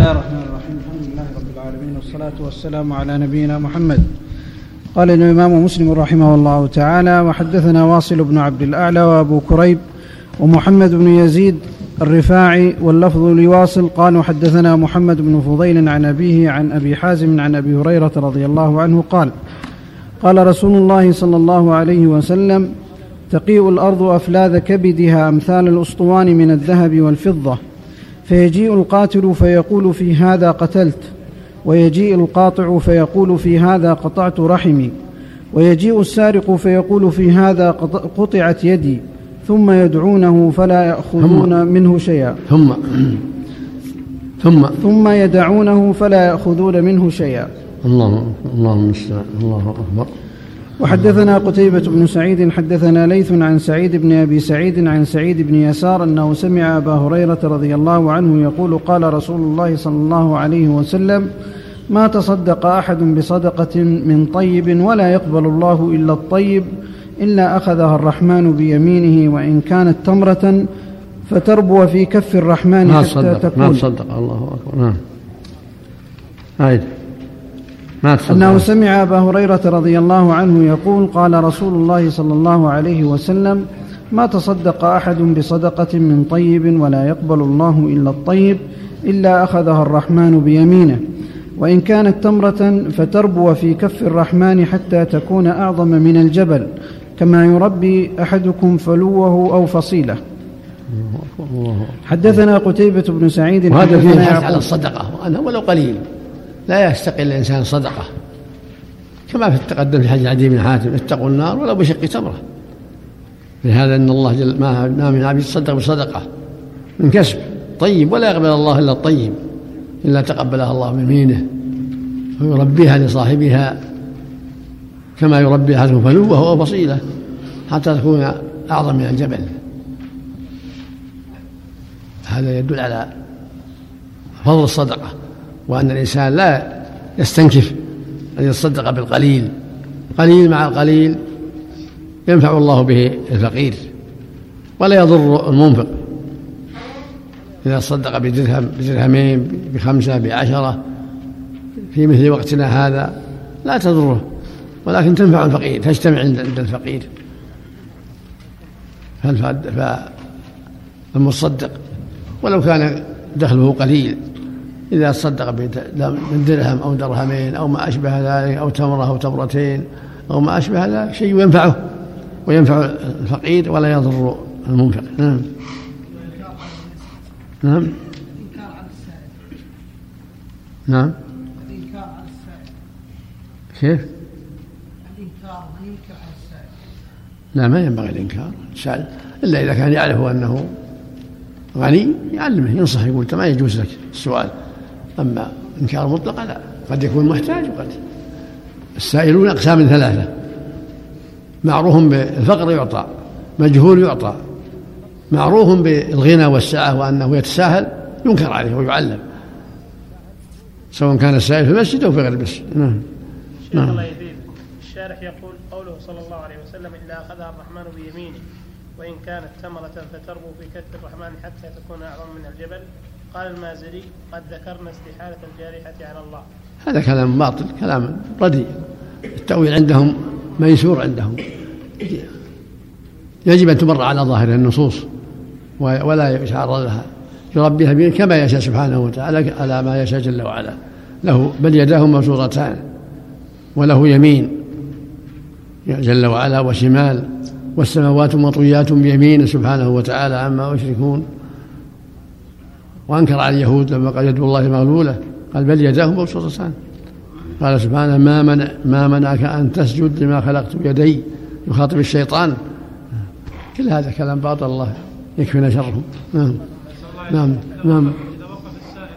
الله الرحمن الرحيم الحمد لله رب العالمين والصلاة والسلام على نبينا محمد قال الإمام مسلم رحمه الله تعالى وحدثنا واصل بن عبد الأعلى وأبو كريب ومحمد بن يزيد الرفاعي واللفظ لواصل قال وحدثنا محمد بن فضيل عن أبيه عن أبي حازم عن أبي هريرة رضي الله عنه قال قال رسول الله صلى الله عليه وسلم تقيء الأرض أفلاذ كبدها أمثال الأسطوان من الذهب والفضة فيجيء القاتل فيقول في هذا قتلت ويجيء القاطع فيقول في هذا قطعت رحمي ويجيء السارق فيقول في هذا قطعت يدي ثم يدعونه فلا يأخذون منه شيئا. ثم ثم ثم يدعونه فلا يأخذون منه شيئا. الله اللهم الله أكبر. وحدثنا قتيبة بن سعيد حدثنا ليث عن سعيد بن أبي سعيد عن سعيد بن يسار أنه سمع أبا هريرة رضي الله عنه يقول قال رسول الله صلى الله عليه وسلم ما تصدق أحد بصدقة من طيب ولا يقبل الله إلا الطيب إلا أخذها الرحمن بيمينه وإن كانت تمرة فتربو في كف الرحمن ما حتى تصدق تكون ما تصدق الله أكبر نعم. ما تصدق أنه سمع أبا هريرة رضي الله عنه يقول قال رسول الله صلى الله عليه وسلم ما تصدق أحد بصدقة من طيب ولا يقبل الله إلا الطيب إلا أخذها الرحمن بيمينه. وإن كانت تمرة فتربو في كف الرحمن حتى تكون أعظم من الجبل. كما يربي أحدكم فلوه أو فصيلة. حدثنا قتيبة بن سعيد وهذا فيه الحث على الصدقة وأنها ولو قليل. لا يستقل الإنسان صدقة. كما في التقدم في حديث عدي بن حاتم اتقوا النار ولو بشق تمرة. لهذا أن الله جل ما من عبد يتصدق بصدقة من كسب. طيب ولا يقبل الله إلا الطيب إلا تقبلها الله بيمينه ويربيها لصاحبها كما يربي أحدهم فلوه أو فصيلة حتى تكون أعظم من الجبل. هذا يدل على فضل الصدقة. وأن الإنسان لا يستنكف أن يتصدق بالقليل. قليل مع القليل ينفع الله به الفقير ولا يضر المنفق. إذا صدق بدرهم بدرهمين بخمسة بعشرة في مثل وقتنا هذا لا تضره ولكن تنفع الفقير تجتمع عند الفقير. فالمصدق ولو كان دخله قليل. إذا صدق بدرهم أو درهمين أو ما أشبه ذلك أو تمرة أو تمرتين أو ما أشبه ذلك شيء ينفعه وينفع الفقير ولا يضر المنفق نعم. نعم. نعم. كيف؟ لا ما ينبغي الإنكار. السائل إلا إذا كان يعرف أنه غني يعلمه ينصح يقول ما يجوز لك السؤال. أما إنكار مطلقا لا قد يكون محتاج وقد السائلون أقسام ثلاثة. معروف بالفقر يعطى مجهول يعطى. معروف بالغنى والسعة وأنه يتساهل ينكر عليه ويعلم. سواء كان السائل في المسجد أو في غير المسجد. نعم نعم. الله يزيد الشارح يقول قوله صلى الله عليه وسلم إلا أخذها الرحمن بيمينه وإن كانت تمرة فتربو في كف الرحمن حتى تكون أعظم من الجبل. قال المازري قد ذكرنا استحالة الجارحة على الله. هذا كلام باطل كلام رديء. التأويل عندهم ميسور عندهم. يجب أن تمر على ظاهر النصوص ولا يشعر لها. يربيها كما يشاء سبحانه وتعالى على ما يشاء جل وعلا. له بل يداه مبسوطتان وله يمين جل وعلا وشمال والسماوات مطويات بيمينه سبحانه وتعالى عما يشركون. وأنكر على اليهود لما قال يد الله مغلولة قال بل يداه مبسوطتان قال سبحانه ما منع ما منعك أن تسجد لما خلقت بيدي يخاطب الشيطان؟ كل هذا كلام باطل الله يكفينا شرهم نعم. نعم. نعم. إذا وقف السائل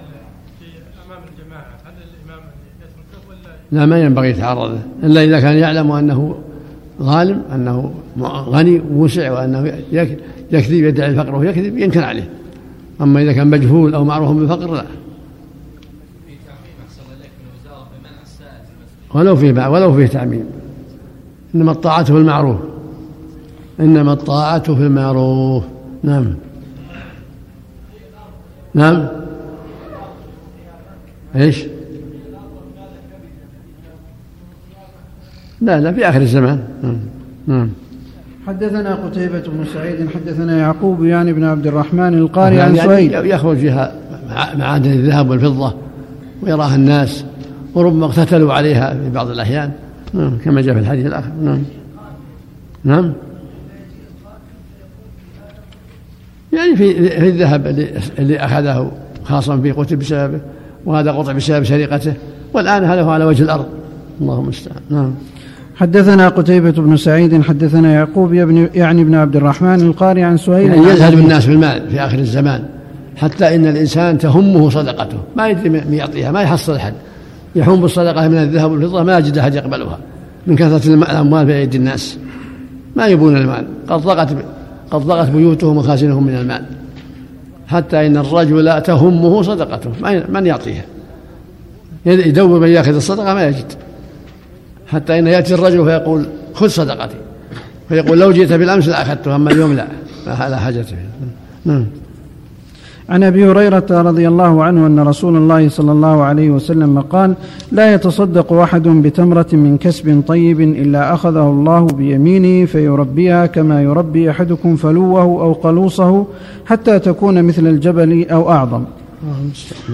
في أمام الجماعة هل ولا لا ما ينبغي يتعرض له إلا إذا كان يعلم أنه ظالم أنه غني وسع وأنه يكذب يدعي الفقر وهو يكذب ينكر عليه. أما إذا كان مجهول أو معروف بالفقر لا. ولو فيه ولو فيه تعميم. إنما الطاعة في المعروف. إنما الطاعة في المعروف. نعم. نعم. إيش؟ لا لا في آخر الزمان. نعم, نعم. حدثنا قتيبة بن سعيد حدثنا يعقوب يعني بن عبد الرحمن القاري عن يعني سهيل يخرج فيها معادن الذهب والفضة ويراها الناس وربما اقتتلوا عليها في بعض الأحيان. نعم كما جاء في الحديث الآخر. نعم. نعم. يعني في في الذهب اللي, اللي أخذه خاصا في قتل بسببه وهذا قطع بسبب سرقته والآن هذا هو على وجه الأرض. اللهم المستعان نعم. حدثنا قتيبة بن سعيد حدثنا يعقوب يعني ابن عبد الرحمن القاري عن سهيل يعني يزهد الناس بالمال في آخر الزمان حتى إن الإنسان تهمه صدقته ما يدري من يعطيها ما يحصل أحد. يحوم بالصدقة من الذهب والفضة ما يجد أحد يقبلها. من كثرة الأموال في أيدي الناس. ما يبون المال. قد ضغط قد ضغط بيوتهم وخازنهم من المال. حتى إن الرجل تهمه صدقته من يعطيها؟ يدور من يأخذ الصدقة ما يجد. حتى إن يأتي الرجل فيقول خذ صدقتي. فيقول لو جئت بالأمس لأخذتها أما اليوم لا لا حاجة نعم. عن أبي هريرة رضي الله عنه أن رسول الله صلى الله عليه وسلم قال لا يتصدق أحد بتمرة من كسب طيب إلا أخذه الله بيمينه فيربيها كما يربي أحدكم فلوه أو قلوصه حتى تكون مثل الجبل أو أعظم.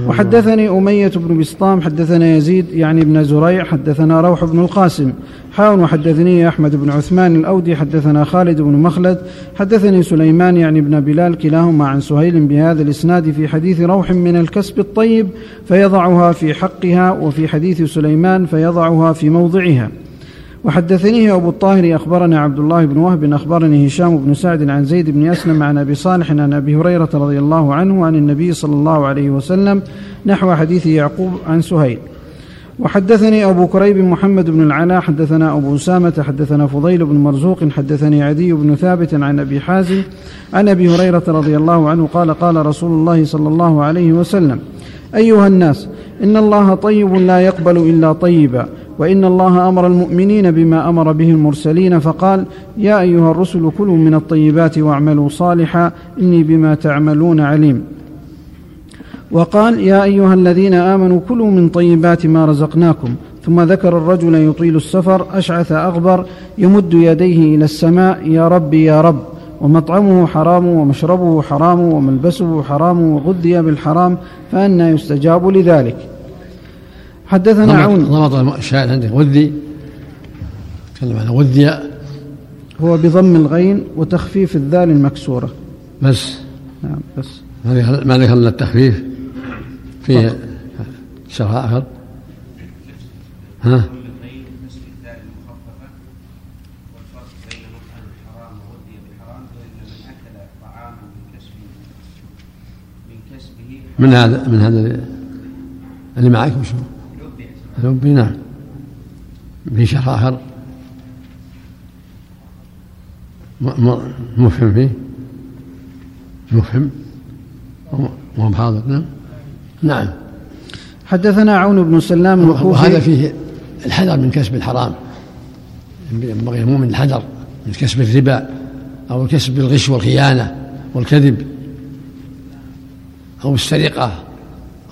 وحدثني أمية بن بسطام حدثنا يزيد يعني ابن زريع حدثنا روح بن القاسم. حاون وحدثني أحمد بن عثمان الأودي حدثنا خالد بن مخلد. حدثني سليمان يعني ابن بلال كلاهما عن سهيل بهذا الإسناد في حديث روح من الكسب الطيب فيضعها في حقها وفي حديث سليمان فيضعها في موضعها. وحدثنيه أبو الطاهر أخبرنا عبد الله بن وهب أخبرني هشام بن سعد عن زيد بن أسلم عن أبي صالح عن أبي هريرة رضي الله عنه عن النبي صلى الله عليه وسلم نحو حديث يعقوب عن سهيل. وحدثني أبو كريب محمد بن العلاء حدثنا أبو أسامة حدثنا فضيل بن مرزوق حدثني عدي بن ثابت عن أبي حازم عن أبي هريرة رضي الله عنه قال قال رسول الله صلى الله عليه وسلم أيها الناس إن الله طيب لا يقبل إلا طيبا وإن الله أمر المؤمنين بما أمر به المرسلين فقال يا أيها الرسل كلوا من الطيبات واعملوا صالحا إني بما تعملون عليم. وقال يا أيها الذين آمنوا كلوا من طيبات ما رزقناكم. ثم ذكر الرجل يطيل السفر أشعث أغبر يمد يديه إلى السماء يا رب يا رب. ومطعمه حرام ومشربه حرام وملبسه حرام وغذي بالحرام فانى يستجاب لذلك. حدثنا عون. ضبط الشاهد عندك وذي تكلم عن وذي هو بضم الغين وتخفيف الذال المكسورة. بس. نعم بس. ما ذكر الا التخفيف؟ فيه شرح آخر. ها؟ من هذا من هذا اللي معك وشو؟ الحبي نعم في شرح آخر مفهم فيه؟ مفهم؟ وهو حاضر نعم. نعم حدثنا عون بن سلام وهذا فيه الحذر من كسب الحرام. ينبغي المؤمن الحذر من كسب الربا أو كسب الغش والخيانة والكذب أو السرقة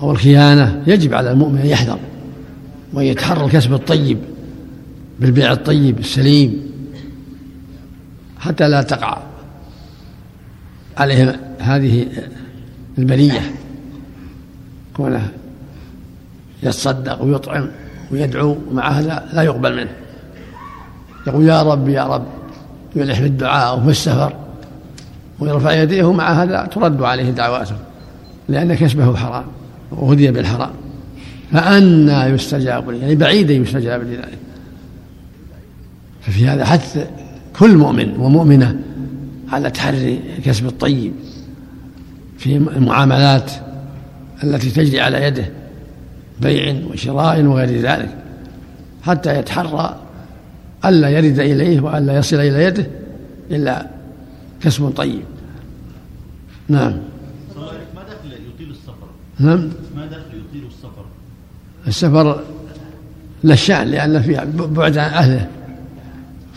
أو الخيانة. يجب على المؤمن أن يحذر. وأن يتحرى الكسب الطيب بالبيع الطيب السليم حتى لا تقع عليه هذه البلية كونه يتصدق ويطعم ويدعو ومع هذا لا يقبل منه. يقول يا رب يا رب يلح بالدعاء وفي السفر ويرفع يديه ومع هذا ترد عليه دعواته لأن كسبه حرام وهدي بالحرام. فأنى يستجاب لي يعني بعيدا يستجاب لذلك ففي هذا حث كل مؤمن ومؤمنة على تحري كسب الطيب في المعاملات التي تجري على يده بيع وشراء وغير ذلك حتى يتحرى ألا يرد إليه وألا يصل إلى يده إلا كسب طيب. نعم. ما دخل يطيل السفر؟ نعم. ما دخل السفر للشأن لأن في بعد عن أهله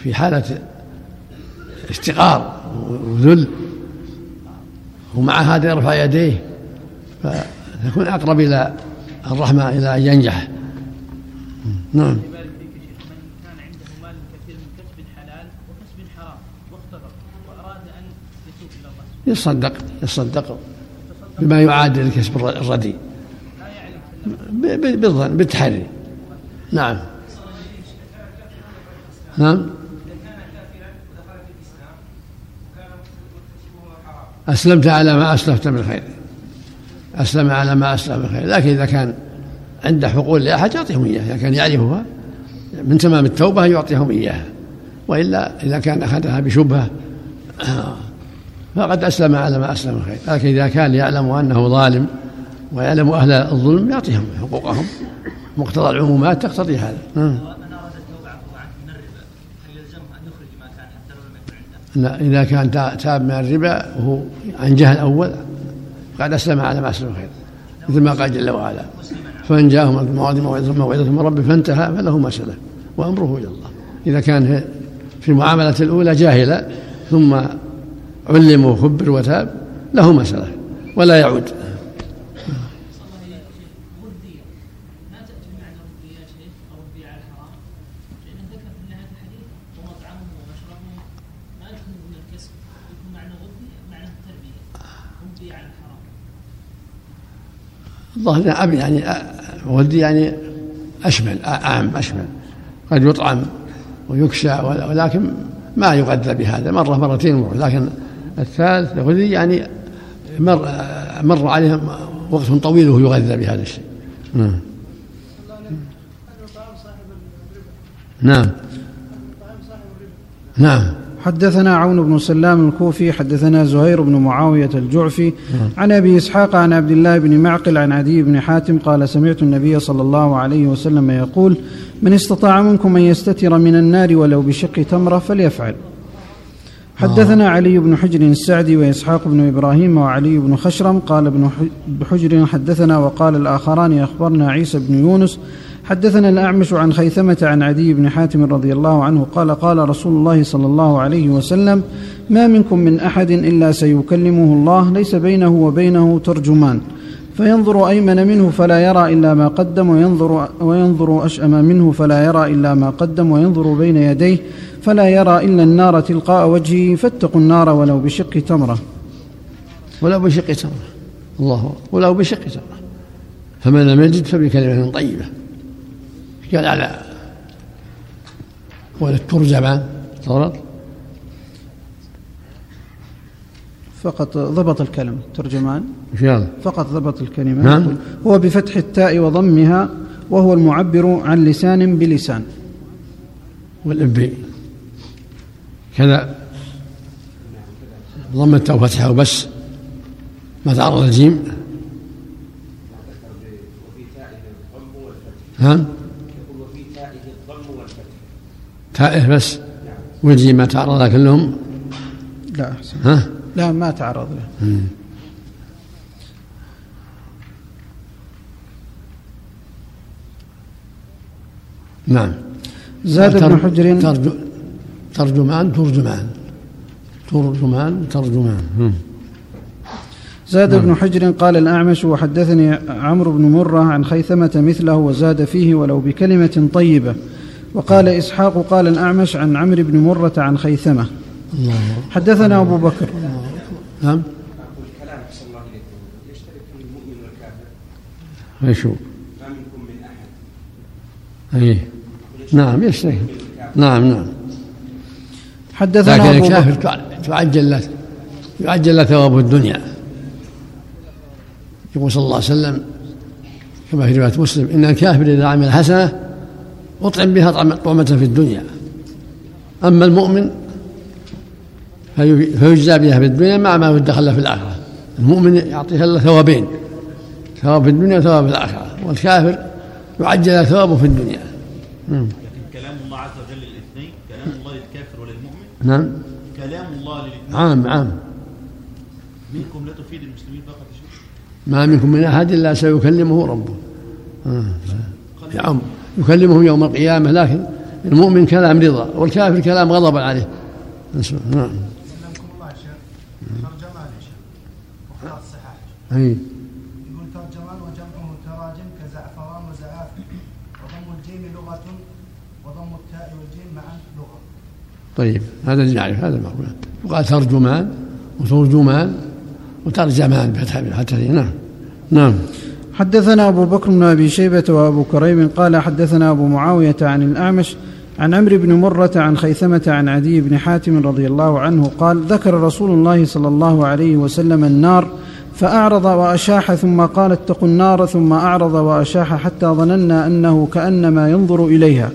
في حالة استقار وذل ومع هذا يرفع يديه فتكون أقرب إلى الرحمة إلى أن ينجح. نعم. يصدق يصدق بما يعادل الكسب الرديء. بالظن بالتحري نعم. نعم. أسلمت على ما أسلفت من خير. أسلم على ما أسلف من خير. لكن إذا كان عنده حقول لأحد يعطيهم إياها إذا كان يعرفها من تمام التوبة يعطيهم إياها. وإلا إذا كان أخذها بشبهة فقد أسلم على ما أسلم من خير. لكن إذا كان يعلم أنه ظالم ويعلم أهل الظلم يعطيهم حقوقهم. مقتضى العمومات تقتضي هذا. لا إذا كان تاب من الربا وهو عن جهل أول قد أسلم على ما أسلم خير مثل ما قال جل وعلا. فإن جاءهم الموعظ موعظة من ربه فانتهى فله ما سلف وأمره إلى الله. إذا كان في المعاملة الأولى جاهلا ثم علم وخبر وتاب له ما سلف ولا يعود. الظاهر يعني ودي يعني أشمل أعم أشمل. قد يطعم ويكسى ولكن ما يغذى بهذا. مرة مرتين لكن الثالث غذي يعني مر مر عليه وقت طويل وهو يغذى بهذا الشيء. نعم. نعم. نعم. حدثنا عون بن سلام الكوفي حدثنا زهير بن معاوية الجعفي عن أبي إسحاق عن عبد الله بن معقل عن عدي بن حاتم قال سمعت النبي صلى الله عليه وسلم يقول من استطاع منكم أن يستتر من النار ولو بشق تمرة فليفعل. حدثنا علي بن حجر السعدي وإسحاق بن إبراهيم وعلي بن خشرم قال ابن حجر حدثنا وقال الآخران أخبرنا عيسى بن يونس حدثنا الأعمش عن خيثمة عن عدي بن حاتم رضي الله عنه قال قال رسول الله صلى الله عليه وسلم ما منكم من أحد إلا سيكلمه الله ليس بينه وبينه ترجمان. فينظر أيمن منه فلا يرى إلا ما قدم وينظر, وينظر أشأم منه فلا يرى إلا ما قدم وينظر بين يديه فلا يرى إلا النار تلقاء وجهه فاتقوا النار ولو بشق تمرة. ولو بشق تمرة. الله ولو بشق تمرة. فمن لم يجد فبكلمة طيبة. قال على وللترجمان ضبط فقط ضبط الكلمة ترجمان. فقط ضبط الكلمة. نعم هو بفتح التاء وضمها وهو المعبر عن لسان بلسان. والإبي كذا. ضم التاء وفتحها وبس. ما تعرض الجيم؟ ها؟ تائه بس والجيم ما تعرض كلهم لا. أحسن ها؟ لا ما تعرض له. مم. نعم. زاد ابن حجر ترجمان ترجمان. ترجمان ترجمان. مم. زاد ابن حجر قال الأعمش وحدثني عمرو بن مرة عن خيثمة مثله وزاد فيه ولو بكلمة طيبة. وقال إسحاق قال الأعمش عن عمرو بن مرة عن خيثمة. حدثنا أبو بكر. نعم. إيش هو؟ ما منكم من احد أي. نعم يشترك نعم نعم. حدثنا لكن الكافر تعجل له يعجل له ثواب الدنيا. يقول صلى الله عليه وسلم كما في رواية مسلم إن الكافر إذا عمل حسنة أطعم بها طعمة في الدنيا. أما المؤمن في- فيجزى بها في الدنيا مع ما يدخل له في الآخرة. المؤمن يعطيه الله ثوابين ثواب في الدنيا وثواب في الآخرة والكافر يعجل ثوابه في الدنيا. لكن كلام الله عز وجل للاثنين كلام الله للكافر وللمؤمن. نعم. كلام الله للاثنين عام عام. منكم لا تفيد المسلمين فقط يا شيخ؟ ما منكم من أحد إلا سيكلمه ربه. آه. يعم. يكلمه يوم القيامة لكن المؤمن كلام رضا والكافر كلام غضب عليه. نعم. أي. يقول ترجمان وجمعه تراجم كزعم الجيم لغة وضم التاء والجيم معا لغة. طيب هذا اللي نعرف هذا المعروف يقال ترجمان وترجمان وترجمان بفتح الفتحتين نعم. نعم. حدثنا أبو بكر بن أبي شيبة وأبو كريم قال حدثنا أبو معاوية عن الأعمش عن عمرو بن مرة عن خيثمة عن عدي بن حاتم رضي الله عنه قال ذكر رسول الله صلى الله عليه وسلم النار فأعرض وأشاح ثم قال اتقوا النار ثم أعرض وأشاح حتى ظننا أنه كأنما ينظر إليها.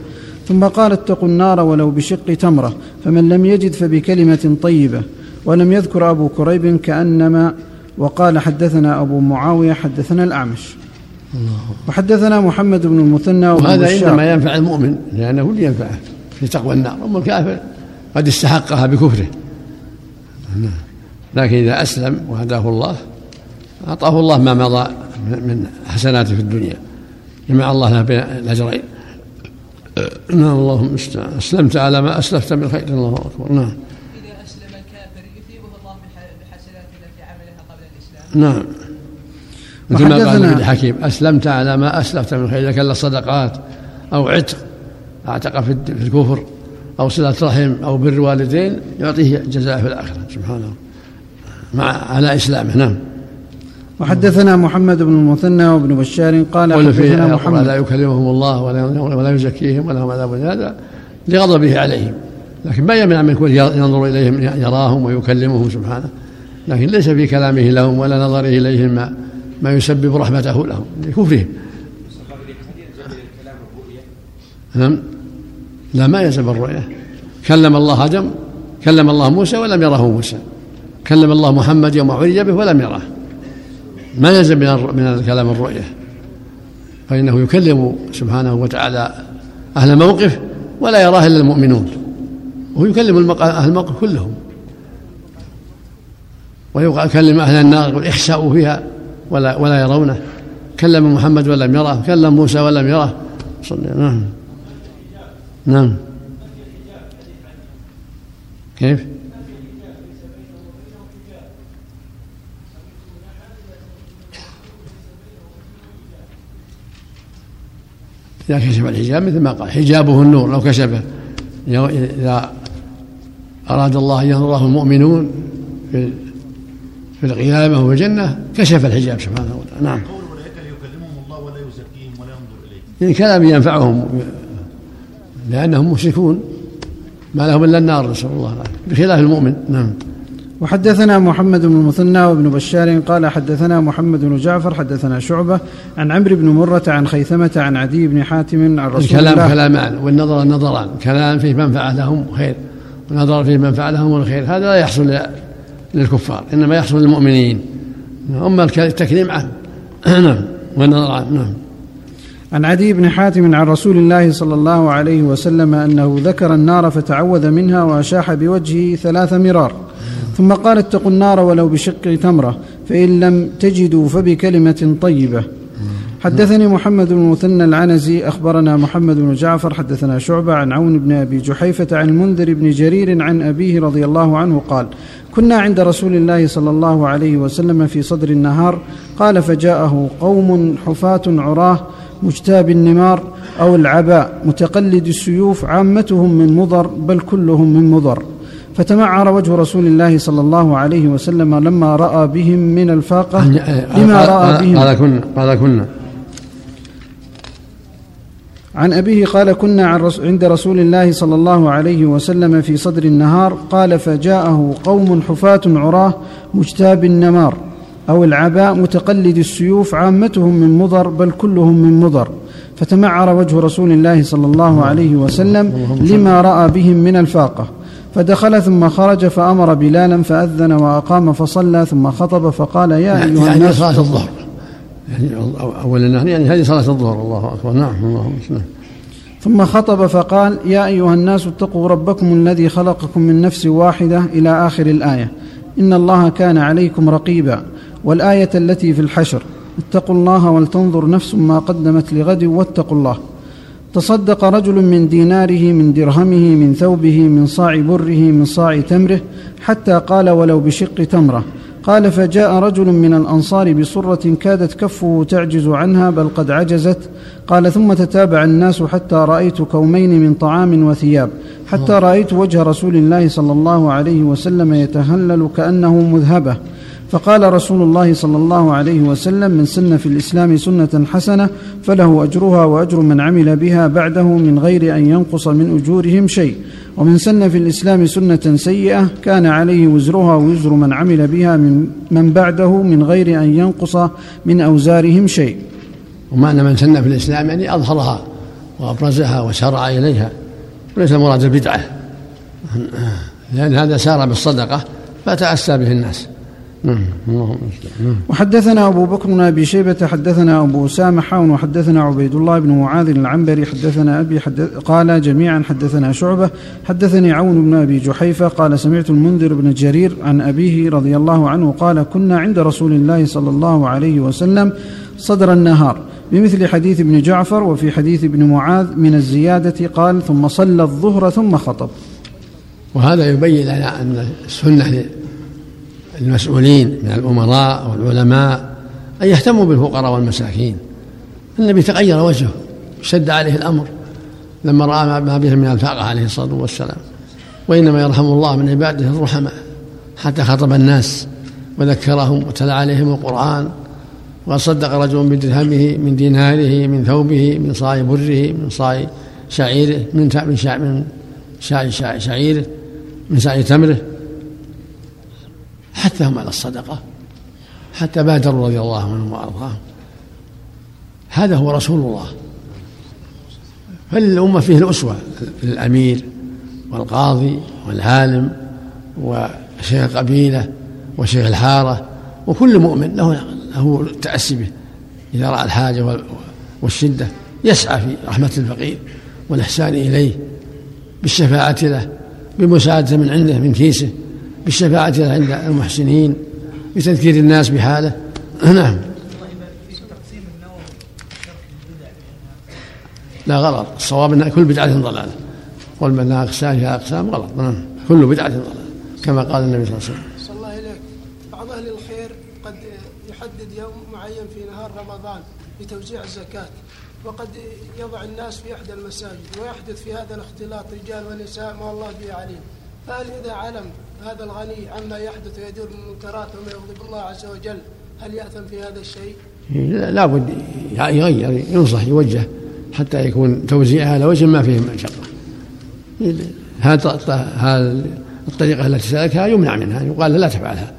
ثم قال اتقوا النار ولو بشق تمرة فمن لم يجد فبكلمة طيبة. ولم يذكر أبو كريب كأنما وقال حدثنا أبو معاوية حدثنا الأعمش. وحدثنا محمد بن المثنى وهذا إنما ينفع المؤمن لأنه اللي ينفعه في تقوى النار أما الكافر قد استحقها بكفره. لكن إذا أسلم وهداه الله أعطاه الله ما مضى من حسناته في الدنيا. جمع الله له بين الأجرين. نعم اللهم أسلمت على ما أسلفت من خير. الله أكبر. نعم إذا أسلم الكافر يثيبه الله بحسناته التي عملها قبل الإسلام نعم. مثل ما قال الحكيم أسلمت على ما أسلفت من خير إذا كان صدقات أو عتق أعتق في الكفر أو صلة رحم أو بر والدين يعطيه جزاء في الآخرة. سبحانه. مع على إسلامه. نعم. وحدثنا محمد بن المثنى وابن بشار قال في محمد لا يكلمهم الله ولا ولا يزكيهم ولهم عذاب هذا لغضبه عليهم. لكن ما يمنع من يكون ينظر إليهم يراهم ويكلمهم سبحانه. لكن ليس في كلامه لهم ولا نظره إليهم ما ما يسبب رحمته لهم لكفرهم. نعم. لا ما يلزم الرؤية. كلم الله آدم كلم الله موسى ولم يره موسى. كلم الله محمد يوم عرج به ولم يره. ما يلزم من من الكلام الرؤية. فإنه يكلم سبحانه وتعالى أهل الموقف ولا يراه إلا المؤمنون. وهو يكلم أهل الموقف كلهم. ويكلم أهل النار يقول اخسأوا فيها ولا ولا يرونه. كلم محمد ولم يره كلم موسى ولم يره. نعم. نعم. كيف؟ إذا كشف الحجاب مثل ما قال حجابه النور لو كشفه. إذا أراد الله أن ينظره المؤمنون في في القيامة وفي الجنة كشف الحجاب سبحانه وتعالى. نعم. قول الملائكة يكلمهم الله ولا يزكيهم ولا ينظر إليهم. يعني كلام ينفعهم لأنهم مشركون. ما لهم إلا النار نسأل الله العافية. بخلاف المؤمن. نعم. وحدثنا محمد بن المثنى وابن بشار قال حدثنا محمد بن جعفر حدثنا شعبة عن عمرو بن مرة عن خيثمة عن عدي بن حاتم عن رسول الكلام الله. كلامان والنظر نظران. كلام فيه منفعة لهم خير ونظر فيه منفعة لهم الخير. هذا لا يحصل للكفار إنما يحصل للمؤمنين. أما التكريم عنه نعم. والنظر نعم. عن عدي بن حاتم عن رسول الله صلى الله عليه وسلم أنه ذكر النار فتعوذ منها وأشاح بوجهه ثلاث مرار. ثم قال اتقوا النار ولو بشق تمرة فإن لم تجدوا فبكلمة طيبة. حدثني محمد بن مثنى العنزي أخبرنا محمد بن جعفر حدثنا شعبة عن عون بن أبي جحيفة عن المنذر بن جرير عن أبيه رضي الله عنه قال كنا عند رسول الله صلى الله عليه وسلم في صدر النهار قال فجاءه قوم حفاة عراه مجتاب النمار أو العباء متقلد السيوف عامتهم من مضر بل كلهم من مضر فتمعر وجه رسول الله صلى الله عليه وسلم لما رأى بهم من الفاقة لما رأى بهم. قال كنا قال كنا عن أبيه قال كنا عن رس عند رسول الله صلى الله عليه وسلم في صدر النهار قال فجاءه قوم حفاة عراه مجتاب النمار أو العباء متقلد السيوف عامتهم من مضر بل كلهم من مضر. فتمعر وجه رسول الله صلى الله عليه وسلم لما رأى بهم من الفاقة. فدخل ثم خرج فأمر بلالا فأذن وأقام فصلى ثم خطب فقال يا يعني أيها يعني الناس الظهر يعني أولا يعني هذه صلاة الظهر الله أكبر. نعم اللهم نعم ثم خطب فقال يا أيها الناس اتقوا ربكم الذي خلقكم من نفس واحدة إلى آخر الآية. إن الله كان عليكم رقيبا. والآية التي في الحشر اتقوا الله ولتنظر نفس ما قدمت لغد واتقوا الله. تصدق رجل من ديناره من درهمه من ثوبه من صاع بره من صاع تمره حتى قال ولو بشق تمره. قال فجاء رجل من الأنصار بصره كادت كفه تعجز عنها بل قد عجزت. قال ثم تتابع الناس حتى رأيت كومين من طعام وثياب. حتى رأيت وجه رسول الله صلى الله عليه وسلم يتهلل كأنه مذهبة. فقال رسول الله صلى الله عليه وسلم من سن في الإسلام سنة حسنة فله أجرها وأجر من عمل بها بعده من غير أن ينقص من أجورهم شيء. ومن سن في الإسلام سنة سيئة كان عليه وزرها ووزر من عمل بها من من بعده من غير أن ينقص من أوزارهم شيء. ومعنى من سن في الإسلام يعني أظهرها وأبرزها وشرع إليها وليس المراد البدعه لأن هذا سار بالصدقة فتأسى به الناس. اللهم. وحدثنا أبو بكر بن أبي شيبة حدثنا أبو أسامة حاون وحدثنا عبيد الله بن معاذ العنبري حدثنا أبي حدث قال جميعا حدثنا شعبة حدثني عون بن أبي جحيفة قال سمعت المنذر بن جرير عن أبيه رضي الله عنه قال كنا عند رسول الله صلى الله عليه وسلم صدر النهار بمثل حديث ابن جعفر وفي حديث ابن معاذ من الزيادة قال ثم صلى الظهر ثم خطب وهذا يبين لنا أن السنة المسؤولين من الأمراء والعلماء أن يهتموا بالفقراء والمساكين. النبي تغير وجهه شد عليه الأمر لما رأى ما به من الفاقة عليه الصلاة والسلام. وإنما يرحم الله من عباده الرحماء حتى خطب الناس وذكرهم وتلا عليهم القرآن وصدق رجل بدرهمه من ديناره من ثوبه من صاع بره من صاع شعيره من من شع من شاع شعيره من ساع تمره. حثهم على الصدقة حتى بادروا رضي الله عنهم وأرضاهم. هذا هو رسول الله. فللأمة فيه الأسوة الأمير والقاضي والعالم وشيخ القبيلة وشيخ الحارة وكل مؤمن له له التأسي به. إذا رأى الحاجة والشدة يسعى في رحمة الفقير والإحسان إليه بالشفاعة له بمساعدة من عنده من كيسه. بالشفاعة عند المحسنين بتذكير الناس بحاله. نعم. لا غلط. الصواب أن كل بدعة ضلالة. قل من اقسام فيها اقسام غلط. نعم. كل بدعة ضلالة. كما قال النبي صلى الله عليه وسلم. صلى الله اليك بعض أهل الخير قد يحدد يوم معين في نهار رمضان لتوزيع الزكاة وقد يضع الناس في إحدى المساجد ويحدث في هذا الاختلاط رجال ونساء ما الله به عليم. فهل إذا علم هذا الغني عما يحدث ويدور من المنكرات وما يغضب الله عز وجل هل يأثم في هذا الشيء؟ لا بد يغير ينصح يوجه حتى يكون توزيعها على وجه ما فيه مشقة هذا الطريقة التي سلكها يمنع منها يقال لا تفعلها.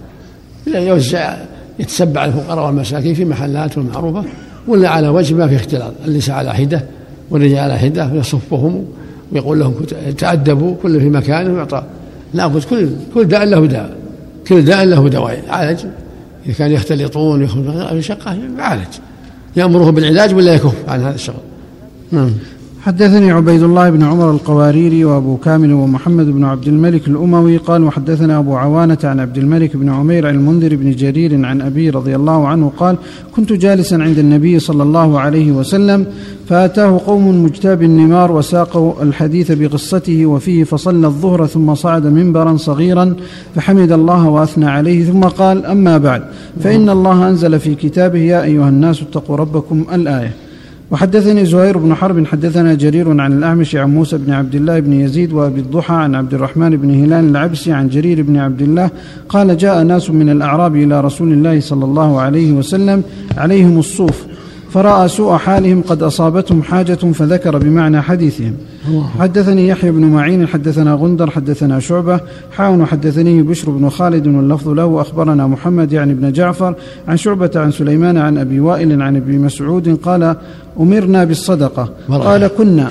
إلا يوزع يتسبع الفقراء والمساكين في محلات معروفة ولا على وجه ما فيه اختلاط. النساء على حدة والرجال على حدة ويصفهم ويقول لهم تأدبوا كل في مكانه ويعطى لابد كل كل داء له داء. كل داء له دواء عالج إذا كان يختلطون يخرج شقة يعالج. يأمره بالعلاج ولا يكف عن هذا الشغل؟ نعم. حدثني عبيد الله بن عمر القواريري وأبو كامل ومحمد بن عبد الملك الأموي قال وحدثنا أبو عوانة عن عبد الملك بن عمير عن المنذر بن جرير عن أبي رضي الله عنه قال كنت جالسا عند النبي صلى الله عليه وسلم فأتاه قوم مجتاب النمار وساقوا الحديث بقصته وفيه فصلى الظهر ثم صعد منبرا صغيرا فحمد الله وأثنى عليه ثم قال أما بعد فإن الله أنزل في كتابه يا أيها الناس اتقوا ربكم الآية. وحدثني زهير بن حرب حدثنا جرير عن الأعمش عن موسى بن عبد الله بن يزيد وأبي الضحى عن عبد الرحمن بن هلال العبسي عن جرير بن عبد الله قال جاء ناس من الأعراب إلى رسول الله صلى الله عليه وسلم عليهم الصوف فراى سوء حالهم قد اصابتهم حاجة فذكر بمعنى حديثهم. حدثني يحيى بن معين حدثنا غندر حدثنا شعبة حاون حدثني بشر بن خالد واللفظ له أخبرنا محمد يعني بن جعفر عن شعبة عن سليمان عن أبي وائل عن ابي مسعود قال أمرنا بالصدقة. قال كنا.